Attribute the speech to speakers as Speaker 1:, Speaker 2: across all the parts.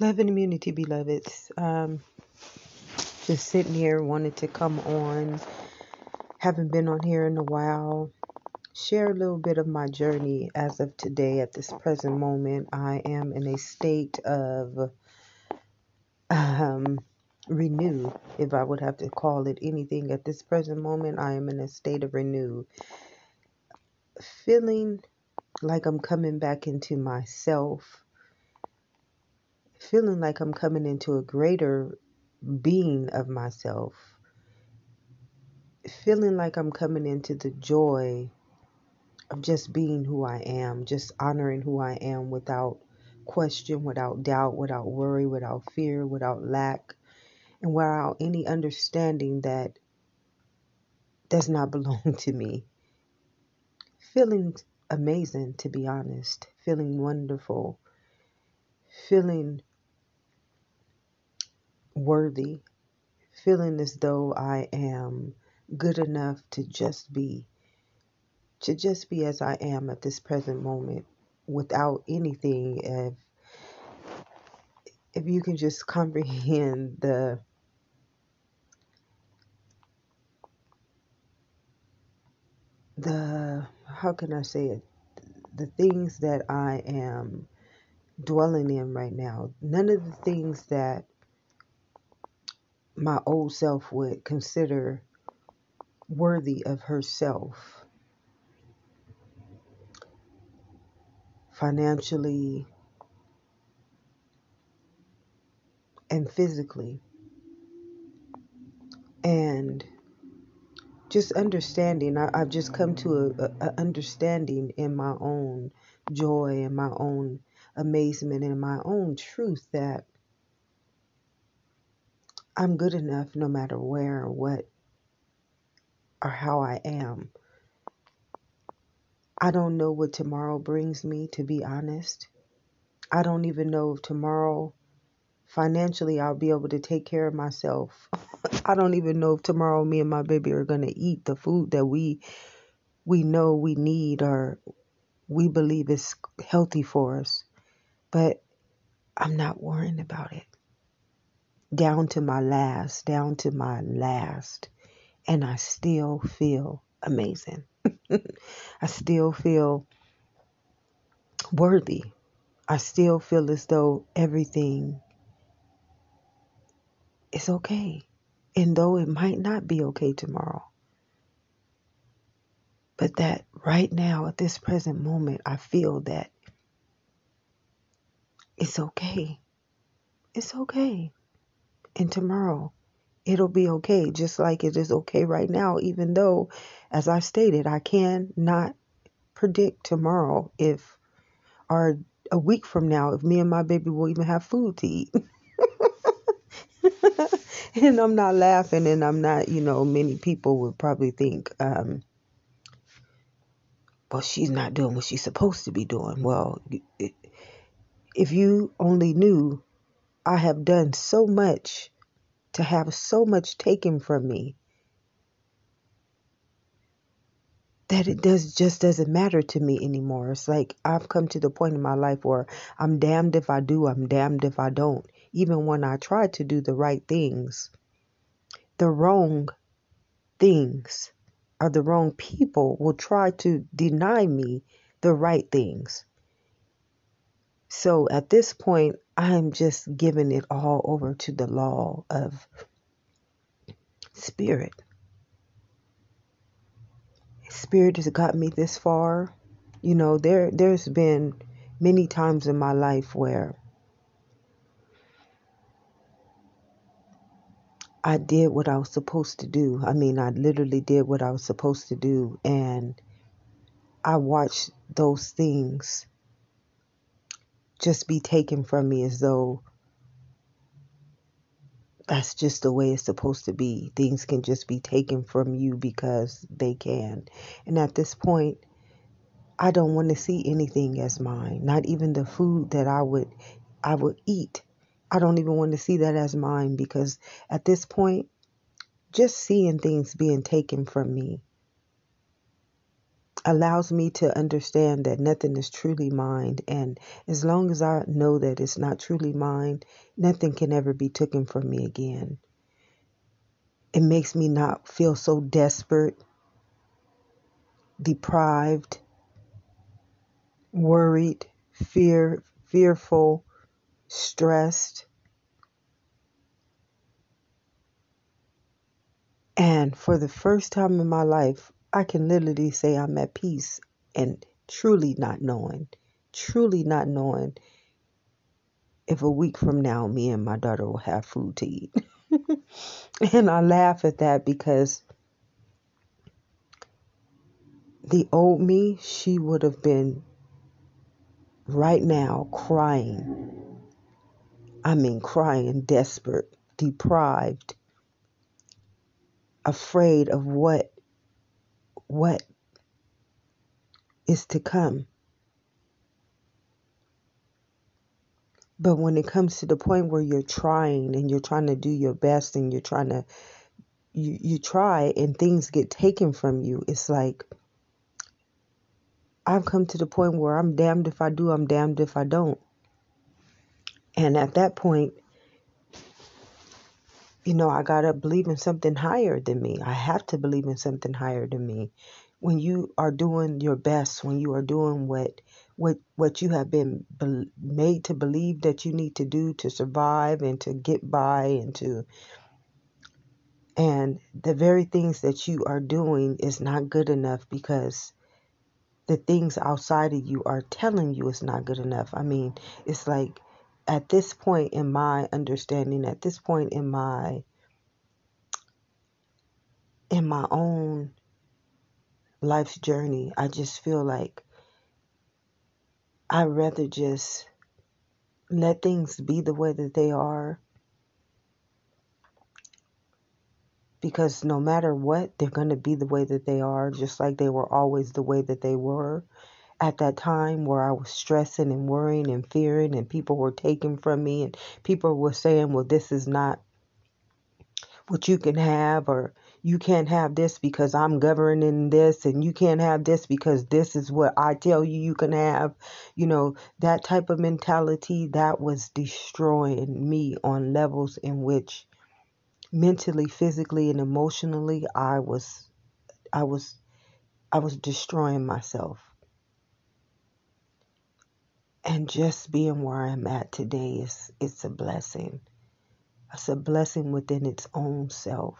Speaker 1: Love and immunity, beloveds. Um, just sitting here, wanted to come on. Haven't been on here in a while. Share a little bit of my journey as of today. At this present moment, I am in a state of um, renew, if I would have to call it anything. At this present moment, I am in a state of renew, feeling like I'm coming back into myself feeling like I'm coming into a greater being of myself, feeling like I'm coming into the joy of just being who I am, just honoring who I am without question, without doubt, without worry, without fear, without lack, and without any understanding that does not belong to me. Feeling amazing, to be honest, feeling wonderful, feeling worthy, feeling as though I am good enough to just be, to just be as I am at this present moment without anything. If, if you can just comprehend the, the, how can I say it? The things that I am dwelling in right now, none of the things that my old self would consider worthy of herself financially and physically. And just understanding, I, have just come to a, a understanding in my own joy and my own amazement and my own truth that I'm good enough no matter where or what or how I am. I don't know what tomorrow brings me, to be honest. I don't even know if tomorrow financially I'll be able to take care of myself. I don't even know if tomorrow me and my baby are going to eat the food that we we know we need or we believe is healthy for us. But I'm not worrying about it down to my last, down to my last. And I still feel amazing. I still feel worthy. I still feel as though everything is okay. And though it might not be okay tomorrow, but that right now, at this present moment, I feel that it's okay. It's okay. And tomorrow it'll be okay, just like it is okay right now, even though, as I stated, I cannot predict tomorrow if, or a week from now, if me and my baby will even have food to eat. and I'm not laughing, and I'm not, you know, many people would probably think, um, well, she's not doing what she's supposed to be doing. Well, if you only knew I have done so much to have so much taken from me that it does just doesn't matter to me anymore. It's like I've come to the point in my life where I'm damned if I do, I'm damned if I don't. Even when I try to do the right things, the wrong things or the wrong people will try to deny me the right things. So at this point, I'm just giving it all over to the law of spirit. Spirit has got me this far. You know, there there's been many times in my life where I did what I was supposed to do. I mean, I literally did what I was supposed to do and I watched those things just be taken from me as though that's just the way it's supposed to be. Things can just be taken from you because they can. And at this point, I don't want to see anything as mine. Not even the food that I would I would eat. I don't even want to see that as mine because at this point, just seeing things being taken from me allows me to understand that nothing is truly mine. And as long as I know that it's not truly mine, nothing can ever be taken from me again. It makes me not feel so desperate, deprived, worried, fear, fearful, stressed. And for the first time in my life, I can literally say I'm at peace and truly not knowing, truly not knowing if a week from now me and my daughter will have food to eat. and I laugh at that because the old me, she would have been right now crying. I mean, crying, desperate, deprived, afraid of what what is to come. But when it comes to the point where you're trying and you're trying to do your best and you're trying to you, you try and things get taken from you, it's like I've come to the point where I'm damned if I do, I'm damned if I don't. And at that point, you know, I got to believe in something higher than me. I have to believe in something higher than me. When you are doing your best, when you are doing what what what you have been be- made to believe that you need to do to survive and to get by and to and the very things that you are doing is not good enough because the things outside of you are telling you it's not good enough. I mean, it's like at this point in my understanding, at this point in my in my own life's journey, I just feel like I'd rather just let things be the way that they are. Because no matter what, they're going to be the way that they are, just like they were always the way that they were at that time where I was stressing and worrying and fearing, and people were taking from me, and people were saying, Well, this is not what you can have, or you can't have this because I'm governing this, and you can't have this because this is what I tell you you can have. You know, that type of mentality that was destroying me on levels in which mentally, physically, and emotionally, I was, I was, I was destroying myself. And just being where I'm at today is, it's a blessing. It's a blessing within its own self.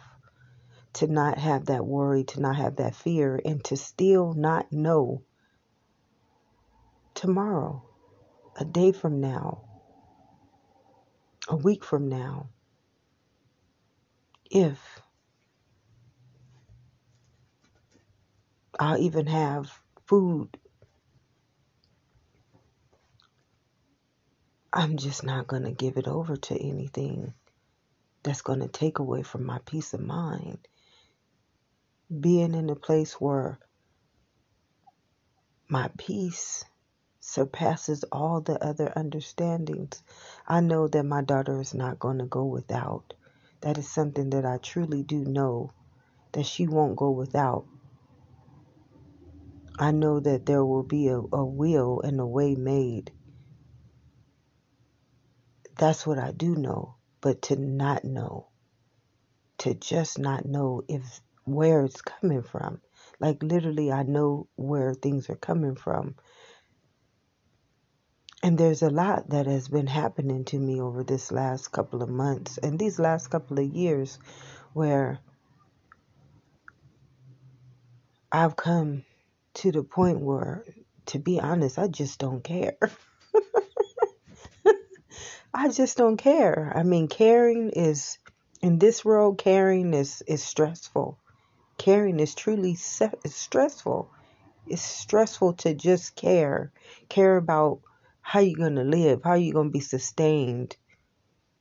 Speaker 1: To not have that worry, to not have that fear, and to still not know tomorrow, a day from now, a week from now, if I'll even have food. I'm just not going to give it over to anything that's going to take away from my peace of mind. Being in a place where my peace surpasses all the other understandings. I know that my daughter is not going to go without. That is something that I truly do know that she won't go without. I know that there will be a, a will and a way made. That's what I do know. But to not know, to just not know if where it's coming from. Like literally, I know where things are coming from. And there's a lot that has been happening to me over this last couple of months and these last couple of years where I've come to the point where, to be honest, I just don't care. I just don't care. I mean, caring is, in this world, caring is, is stressful. Caring is truly se- is stressful. It's stressful to just care. Care about how you're going to live, how you're going to be sustained,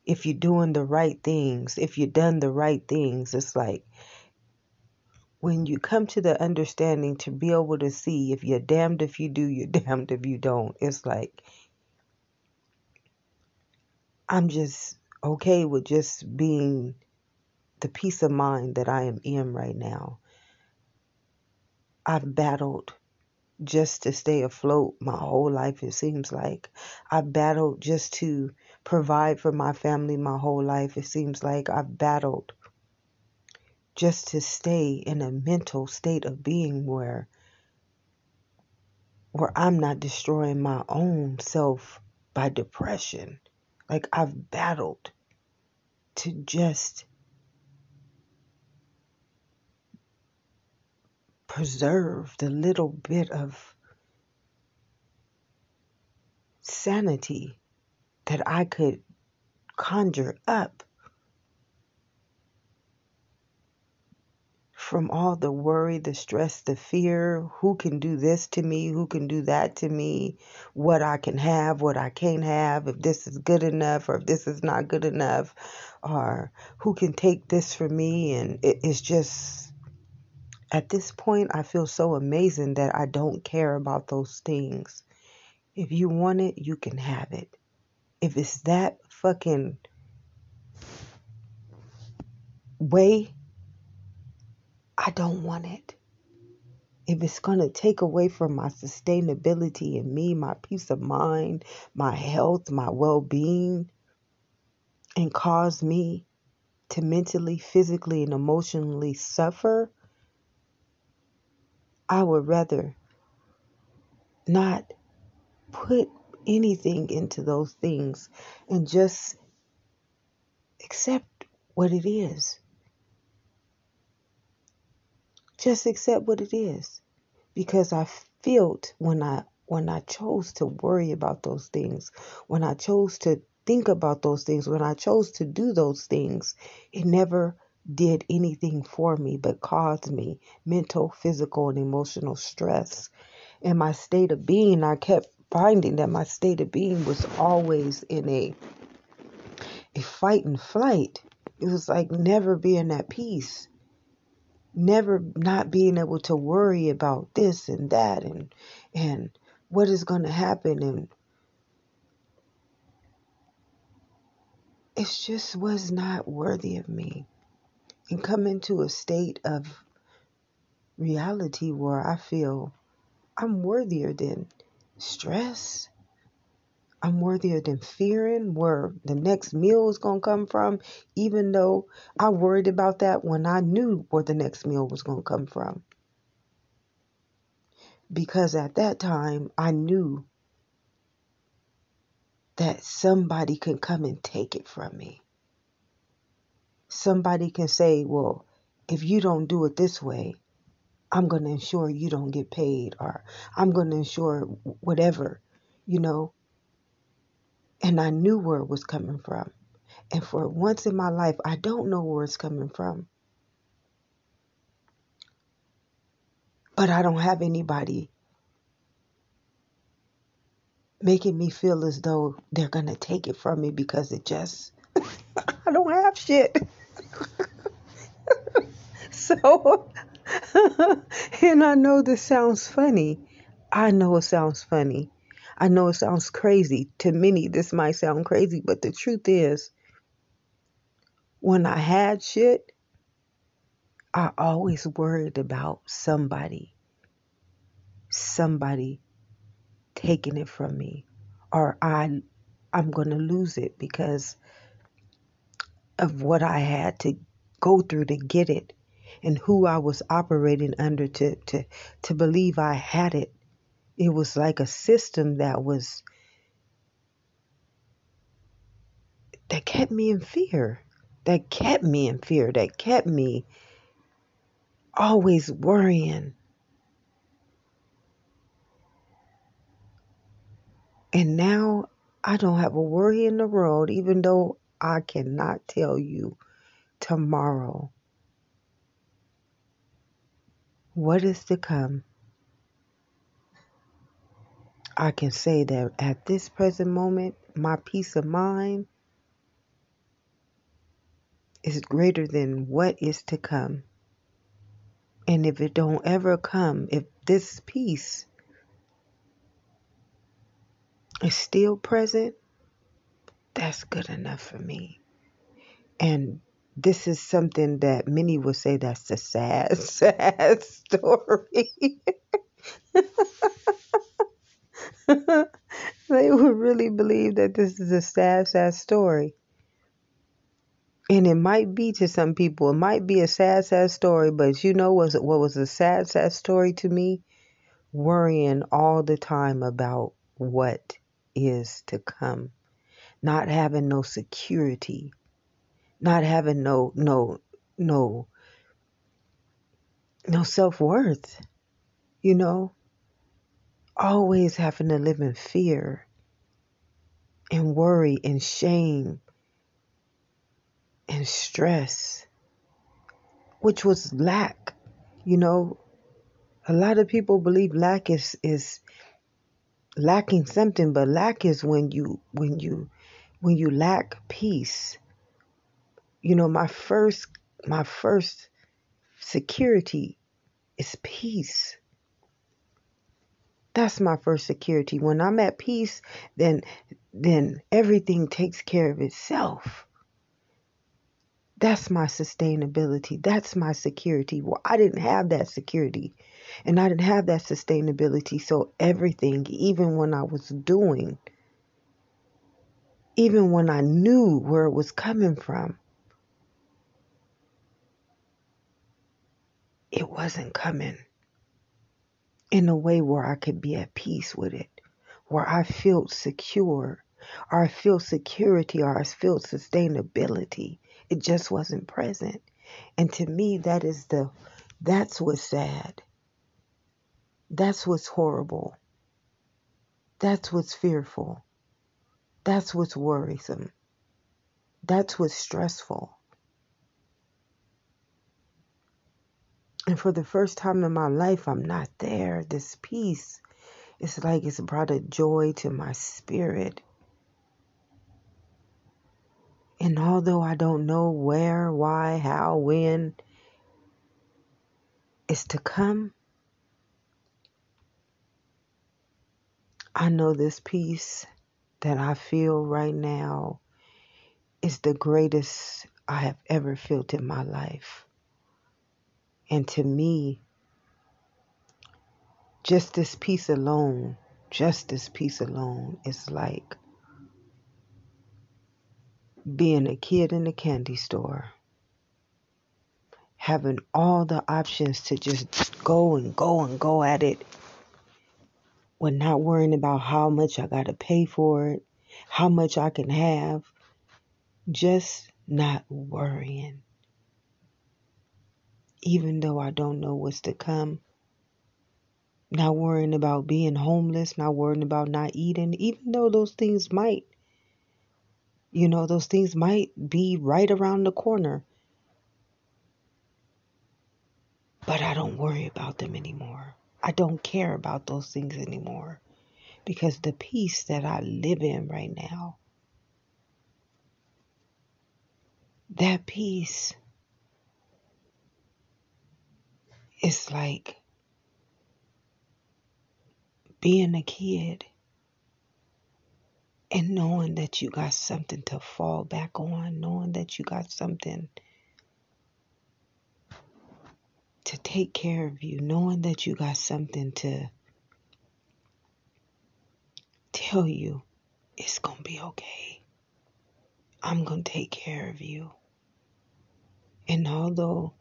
Speaker 1: if you're doing the right things, if you've done the right things. It's like when you come to the understanding to be able to see if you're damned if you do, you're damned if you don't. It's like I'm just okay with just being the peace of mind that I am in right now. I've battled just to stay afloat my whole life, it seems like. I've battled just to provide for my family my whole life. It seems like I've battled just to stay in a mental state of being where where I'm not destroying my own self by depression. Like I've battled to just preserve the little bit of sanity that I could conjure up from all the worry, the stress, the fear who can do this to me, who can do that to me, what I can have, what I can't have, if this is good enough or if this is not good enough, or who can take this from me. And it's just, at this point, I feel so amazing that I don't care about those things. If you want it, you can have it. If it's that fucking way I don't want it. If it's going to take away from my sustainability and me, my peace of mind, my health, my well being, and cause me to mentally, physically, and emotionally suffer, I would rather not put anything into those things and just accept what it is. Just accept what it is. Because I felt when I when I chose to worry about those things, when I chose to think about those things, when I chose to do those things, it never did anything for me but caused me mental, physical, and emotional stress. In my state of being, I kept finding that my state of being was always in a a fight and flight. It was like never being at peace never not being able to worry about this and that and and what is going to happen and it just was not worthy of me. And come into a state of reality where I feel I'm worthier than stress I'm worthier than fearing where the next meal is going to come from, even though I worried about that when I knew where the next meal was going to come from. Because at that time, I knew that somebody can come and take it from me. Somebody can say, well, if you don't do it this way, I'm going to ensure you don't get paid, or I'm going to ensure whatever, you know. And I knew where it was coming from. And for once in my life, I don't know where it's coming from. But I don't have anybody making me feel as though they're going to take it from me because it just, I don't have shit. so, and I know this sounds funny. I know it sounds funny. I know it sounds crazy. To many, this might sound crazy, but the truth is, when I had shit, I always worried about somebody, somebody taking it from me, or I, I'm gonna lose it because of what I had to go through to get it, and who I was operating under to to to believe I had it it was like a system that was that kept me in fear that kept me in fear that kept me always worrying. And now I don't have a worry in the world even though I cannot tell you tomorrow what is to come I can say that at this present moment, my peace of mind is greater than what is to come. And if it don't ever come, if this peace is still present, that's good enough for me. And this is something that many would say that's a sad, sad story. they would really believe that this is a sad, sad story. And it might be to some people, it might be a sad, sad story, but you know what was a sad, sad story to me? Worrying all the time about what is to come. Not having no security. Not having no no no no self worth. You know? Always having to live in fear and worry and shame and stress, which was lack. You know, a lot of people believe lack is is lacking something, but lack is when you when you when you lack peace. You know, my first my first security is peace. That's my first security. When I'm at peace, then then everything takes care of itself. That's my sustainability. That's my security. Well, I didn't have that security and I didn't have that sustainability. So everything, even when I was doing, even when I knew where it was coming from, it wasn't coming in a way where I could be at peace with it, where I felt secure, or I feel security, or I feel sustainability. It just wasn't present. And to me, that is the, that's what's sad. That's what's horrible. That's what's fearful. That's what's worrisome. That's what's stressful. And for the first time in my life, I'm not there. This peace, it's like it's brought a joy to my spirit. And although I don't know where, why, how, when it's to come, I know this peace that I feel right now is the greatest I have ever felt in my life. And to me, just this peace alone, just this peace alone is like being a kid in a candy store, having all the options to just go and go and go at it, with not worrying about how much I got to pay for it, how much I can have, just not worrying. Even though I don't know what's to come, not worrying about being homeless, not worrying about not eating, even though those things might you know, those things might be right around the corner. But I don't worry about them anymore. I don't care about those things anymore. Because the peace that I live in right now, that peace is like being a kid and knowing that you got something to fall back on, knowing that you got something to take care of you, knowing that you got something to tell you it's going to be okay. I'm going to take care of you. And although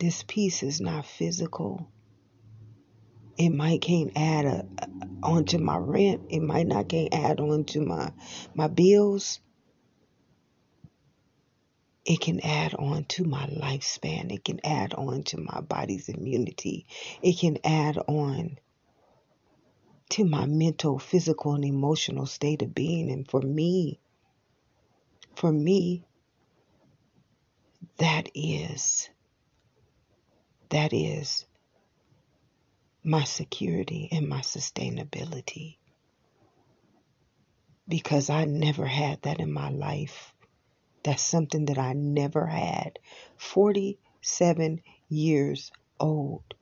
Speaker 1: this peace is not physical, it might can't add a, onto my rent. It might not can't add on to my my bills. It can add on to my lifespan. It can add on to my body's immunity. It can add on to my mental, physical, and emotional state of being. And for me, for me, that is, that is my security and my sustainability. Because I never had that in my life. That's something that I never had. 47 years old.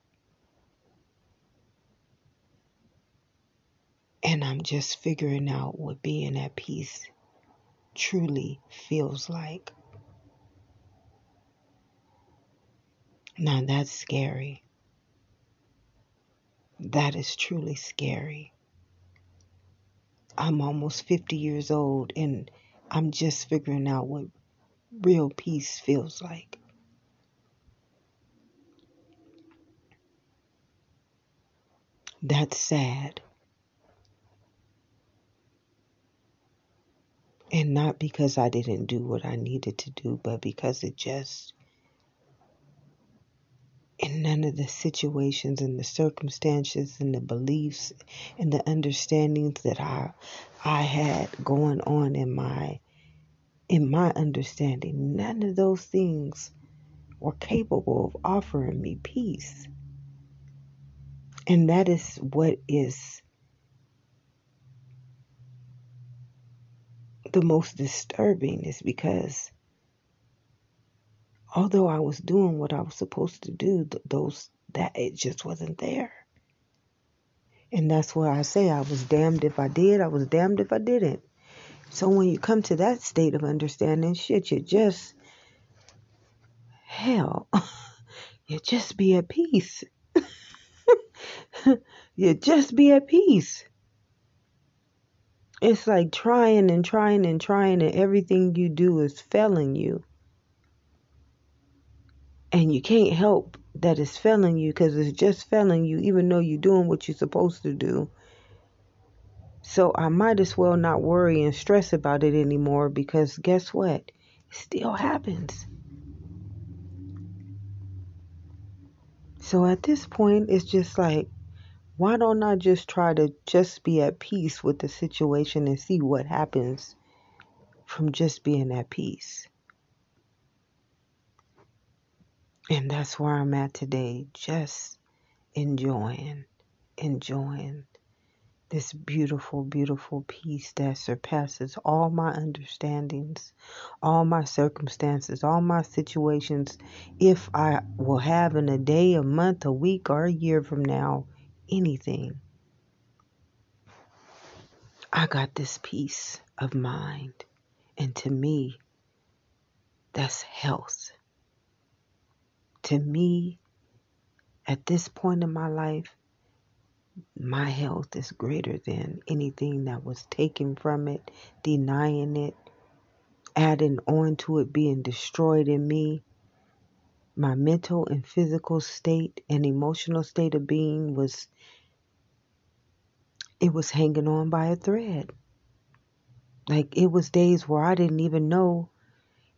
Speaker 1: And I'm just figuring out what being at peace truly feels like. Now that's scary. That is truly scary. I'm almost 50 years old and I'm just figuring out what real peace feels like. That's sad. And not because I didn't do what I needed to do, but because it just, in none of the situations and the circumstances and the beliefs and the understandings that I, I had going on in my, in my understanding, none of those things were capable of offering me peace. And that is what is the most disturbing is because although I was doing what I was supposed to do, those that it just wasn't there. And that's why I say I was damned if I did, I was damned if I didn't. So when you come to that state of understanding, shit, you just hell, you just be at peace. you just be at peace. It's like trying and trying and trying, and everything you do is failing you. And you can't help that it's failing you because it's just failing you, even though you're doing what you're supposed to do. So I might as well not worry and stress about it anymore because guess what? It still happens. So at this point, it's just like, why don't I just try to just be at peace with the situation and see what happens from just being at peace? And that's where I'm at today, just enjoying, enjoying this beautiful, beautiful peace that surpasses all my understandings, all my circumstances, all my situations. If I will have in a day, a month, a week, or a year from now, anything. I got this peace of mind. And to me, that's health. To me, at this point in my life, my health is greater than anything that was taken from it, denying it, adding on to it being destroyed in me. My mental and physical state and emotional state of being was it was hanging on by a thread. Like it was days where I didn't even know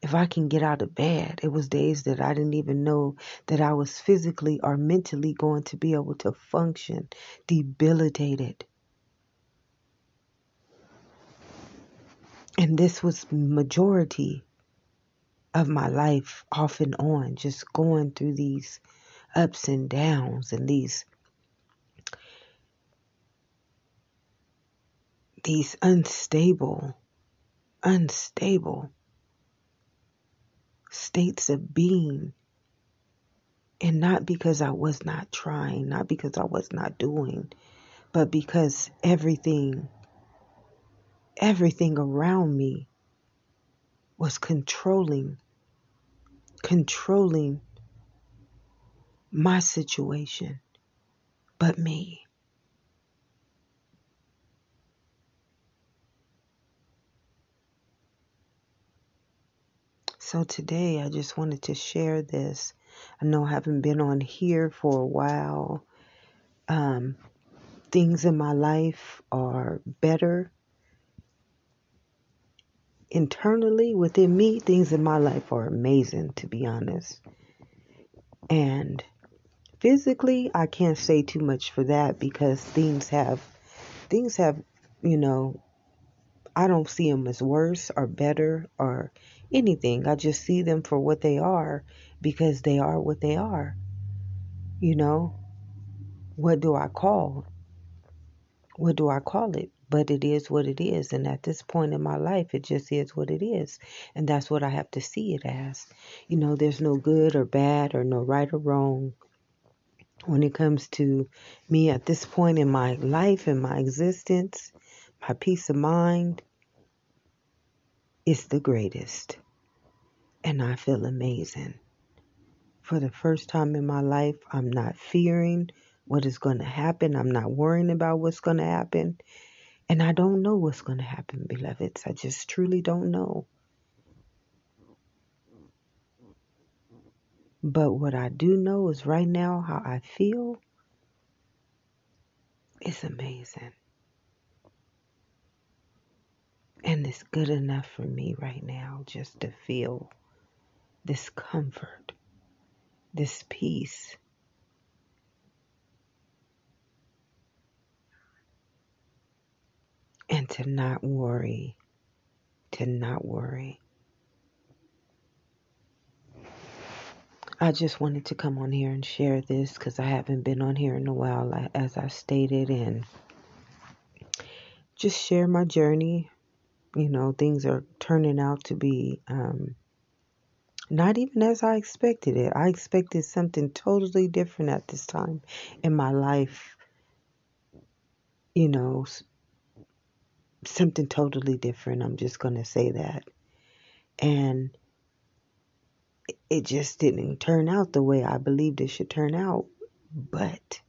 Speaker 1: if I can get out of bed. It was days that I didn't even know that I was physically or mentally going to be able to function, debilitated. And this was majority of my life off and on, just going through these ups and downs and these these unstable, unstable states of being. And not because I was not trying, not because I was not doing, but because everything, everything around me was controlling, controlling my situation, but me. So today I just wanted to share this. I know I haven't been on here for a while. Um, things in my life are better. Internally, within me, things in my life are amazing, to be honest. And physically, I can't say too much for that because things have, things have, you know, I don't see them as worse or better or anything. I just see them for what they are because they are what they are. You know, what do I call? What do I call it? But it is what it is. And at this point in my life, it just is what it is. And that's what I have to see it as. You know, there's no good or bad or no right or wrong when it comes to me at this point in my life and my existence, my peace of mind is the greatest and I feel amazing. For the first time in my life, I'm not fearing what is going to happen. I'm not worrying about what's going to happen. And I don't know what's going to happen, beloveds. I just truly don't know. But what I do know is right now how I feel is amazing. And it's good enough for me right now just to feel this comfort, this peace. And to not worry, to not worry. I just wanted to come on here and share this because I haven't been on here in a while, as I stated, and just share my journey. You know, things are turning out to be um, not even as I expected it. I expected something totally different at this time in my life. You know, something totally different. I'm just going to say that. And it just didn't turn out the way I believed it should turn out. But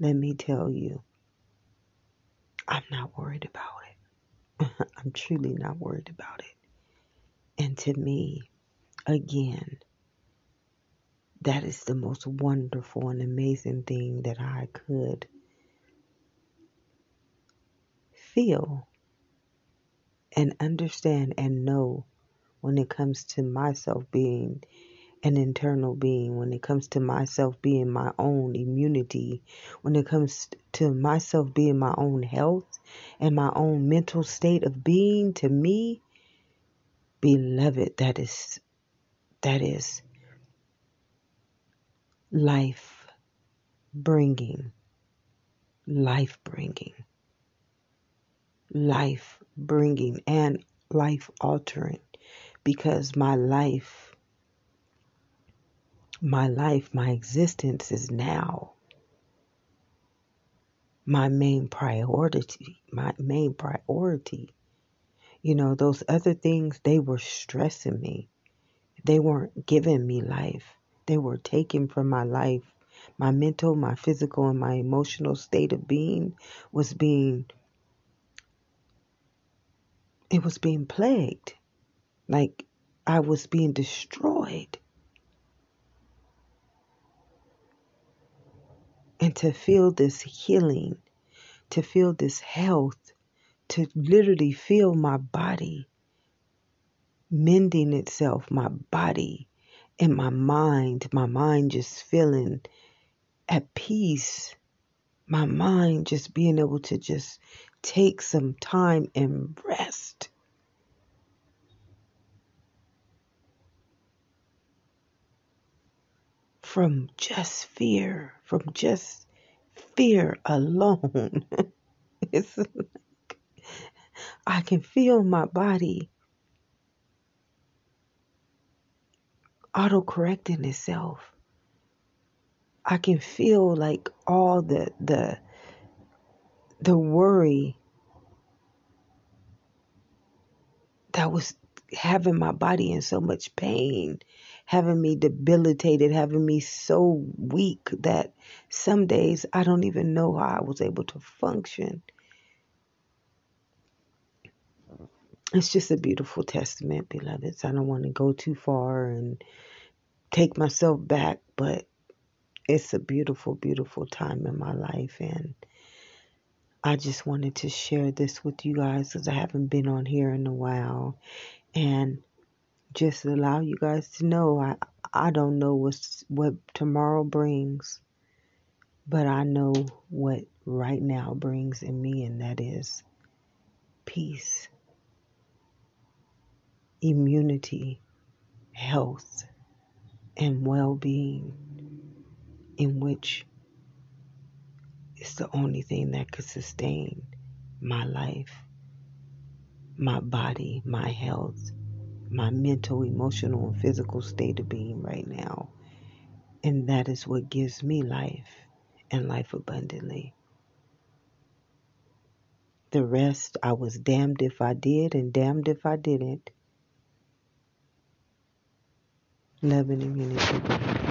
Speaker 1: let me tell you, I'm not worried about. I'm truly not worried about it. And to me, again, that is the most wonderful and amazing thing that I could feel and understand and know when it comes to myself being an internal being, when it comes to myself being my own immunity, when it comes to myself being my own health and my own mental state of being, to me, beloved, that is that is life bringing, life bringing, life bringing, and life altering because my life my life, my existence is now my main priority, my main priority. You know, those other things, they were stressing me. They weren't giving me life. They were taking from my life. My mental, my physical, and my emotional state of being was being, it was being plagued. Like I was being destroyed. And to feel this healing, to feel this health, to literally feel my body mending itself, my body and my mind, my mind just feeling at peace, my mind just being able to just take some time and rest. From just fear, from just fear alone. it's like I can feel my body auto correcting itself. I can feel like all the the the worry that was having my body in so much pain having me debilitated, having me so weak that some days I don't even know how I was able to function. It's just a beautiful testament, beloveds. I don't want to go too far and take myself back, but it's a beautiful, beautiful time in my life. And I just wanted to share this with you guys because I haven't been on here in a while. And just allow you guys to know I I don't know what's what tomorrow brings, but I know what right now brings in me, and that is peace, immunity, health, and well being, in which is the only thing that could sustain my life, my body, my health my mental, emotional, and physical state of being right now. And that is what gives me life and life abundantly. The rest, I was damned if I did and damned if I didn't. Love and immunity.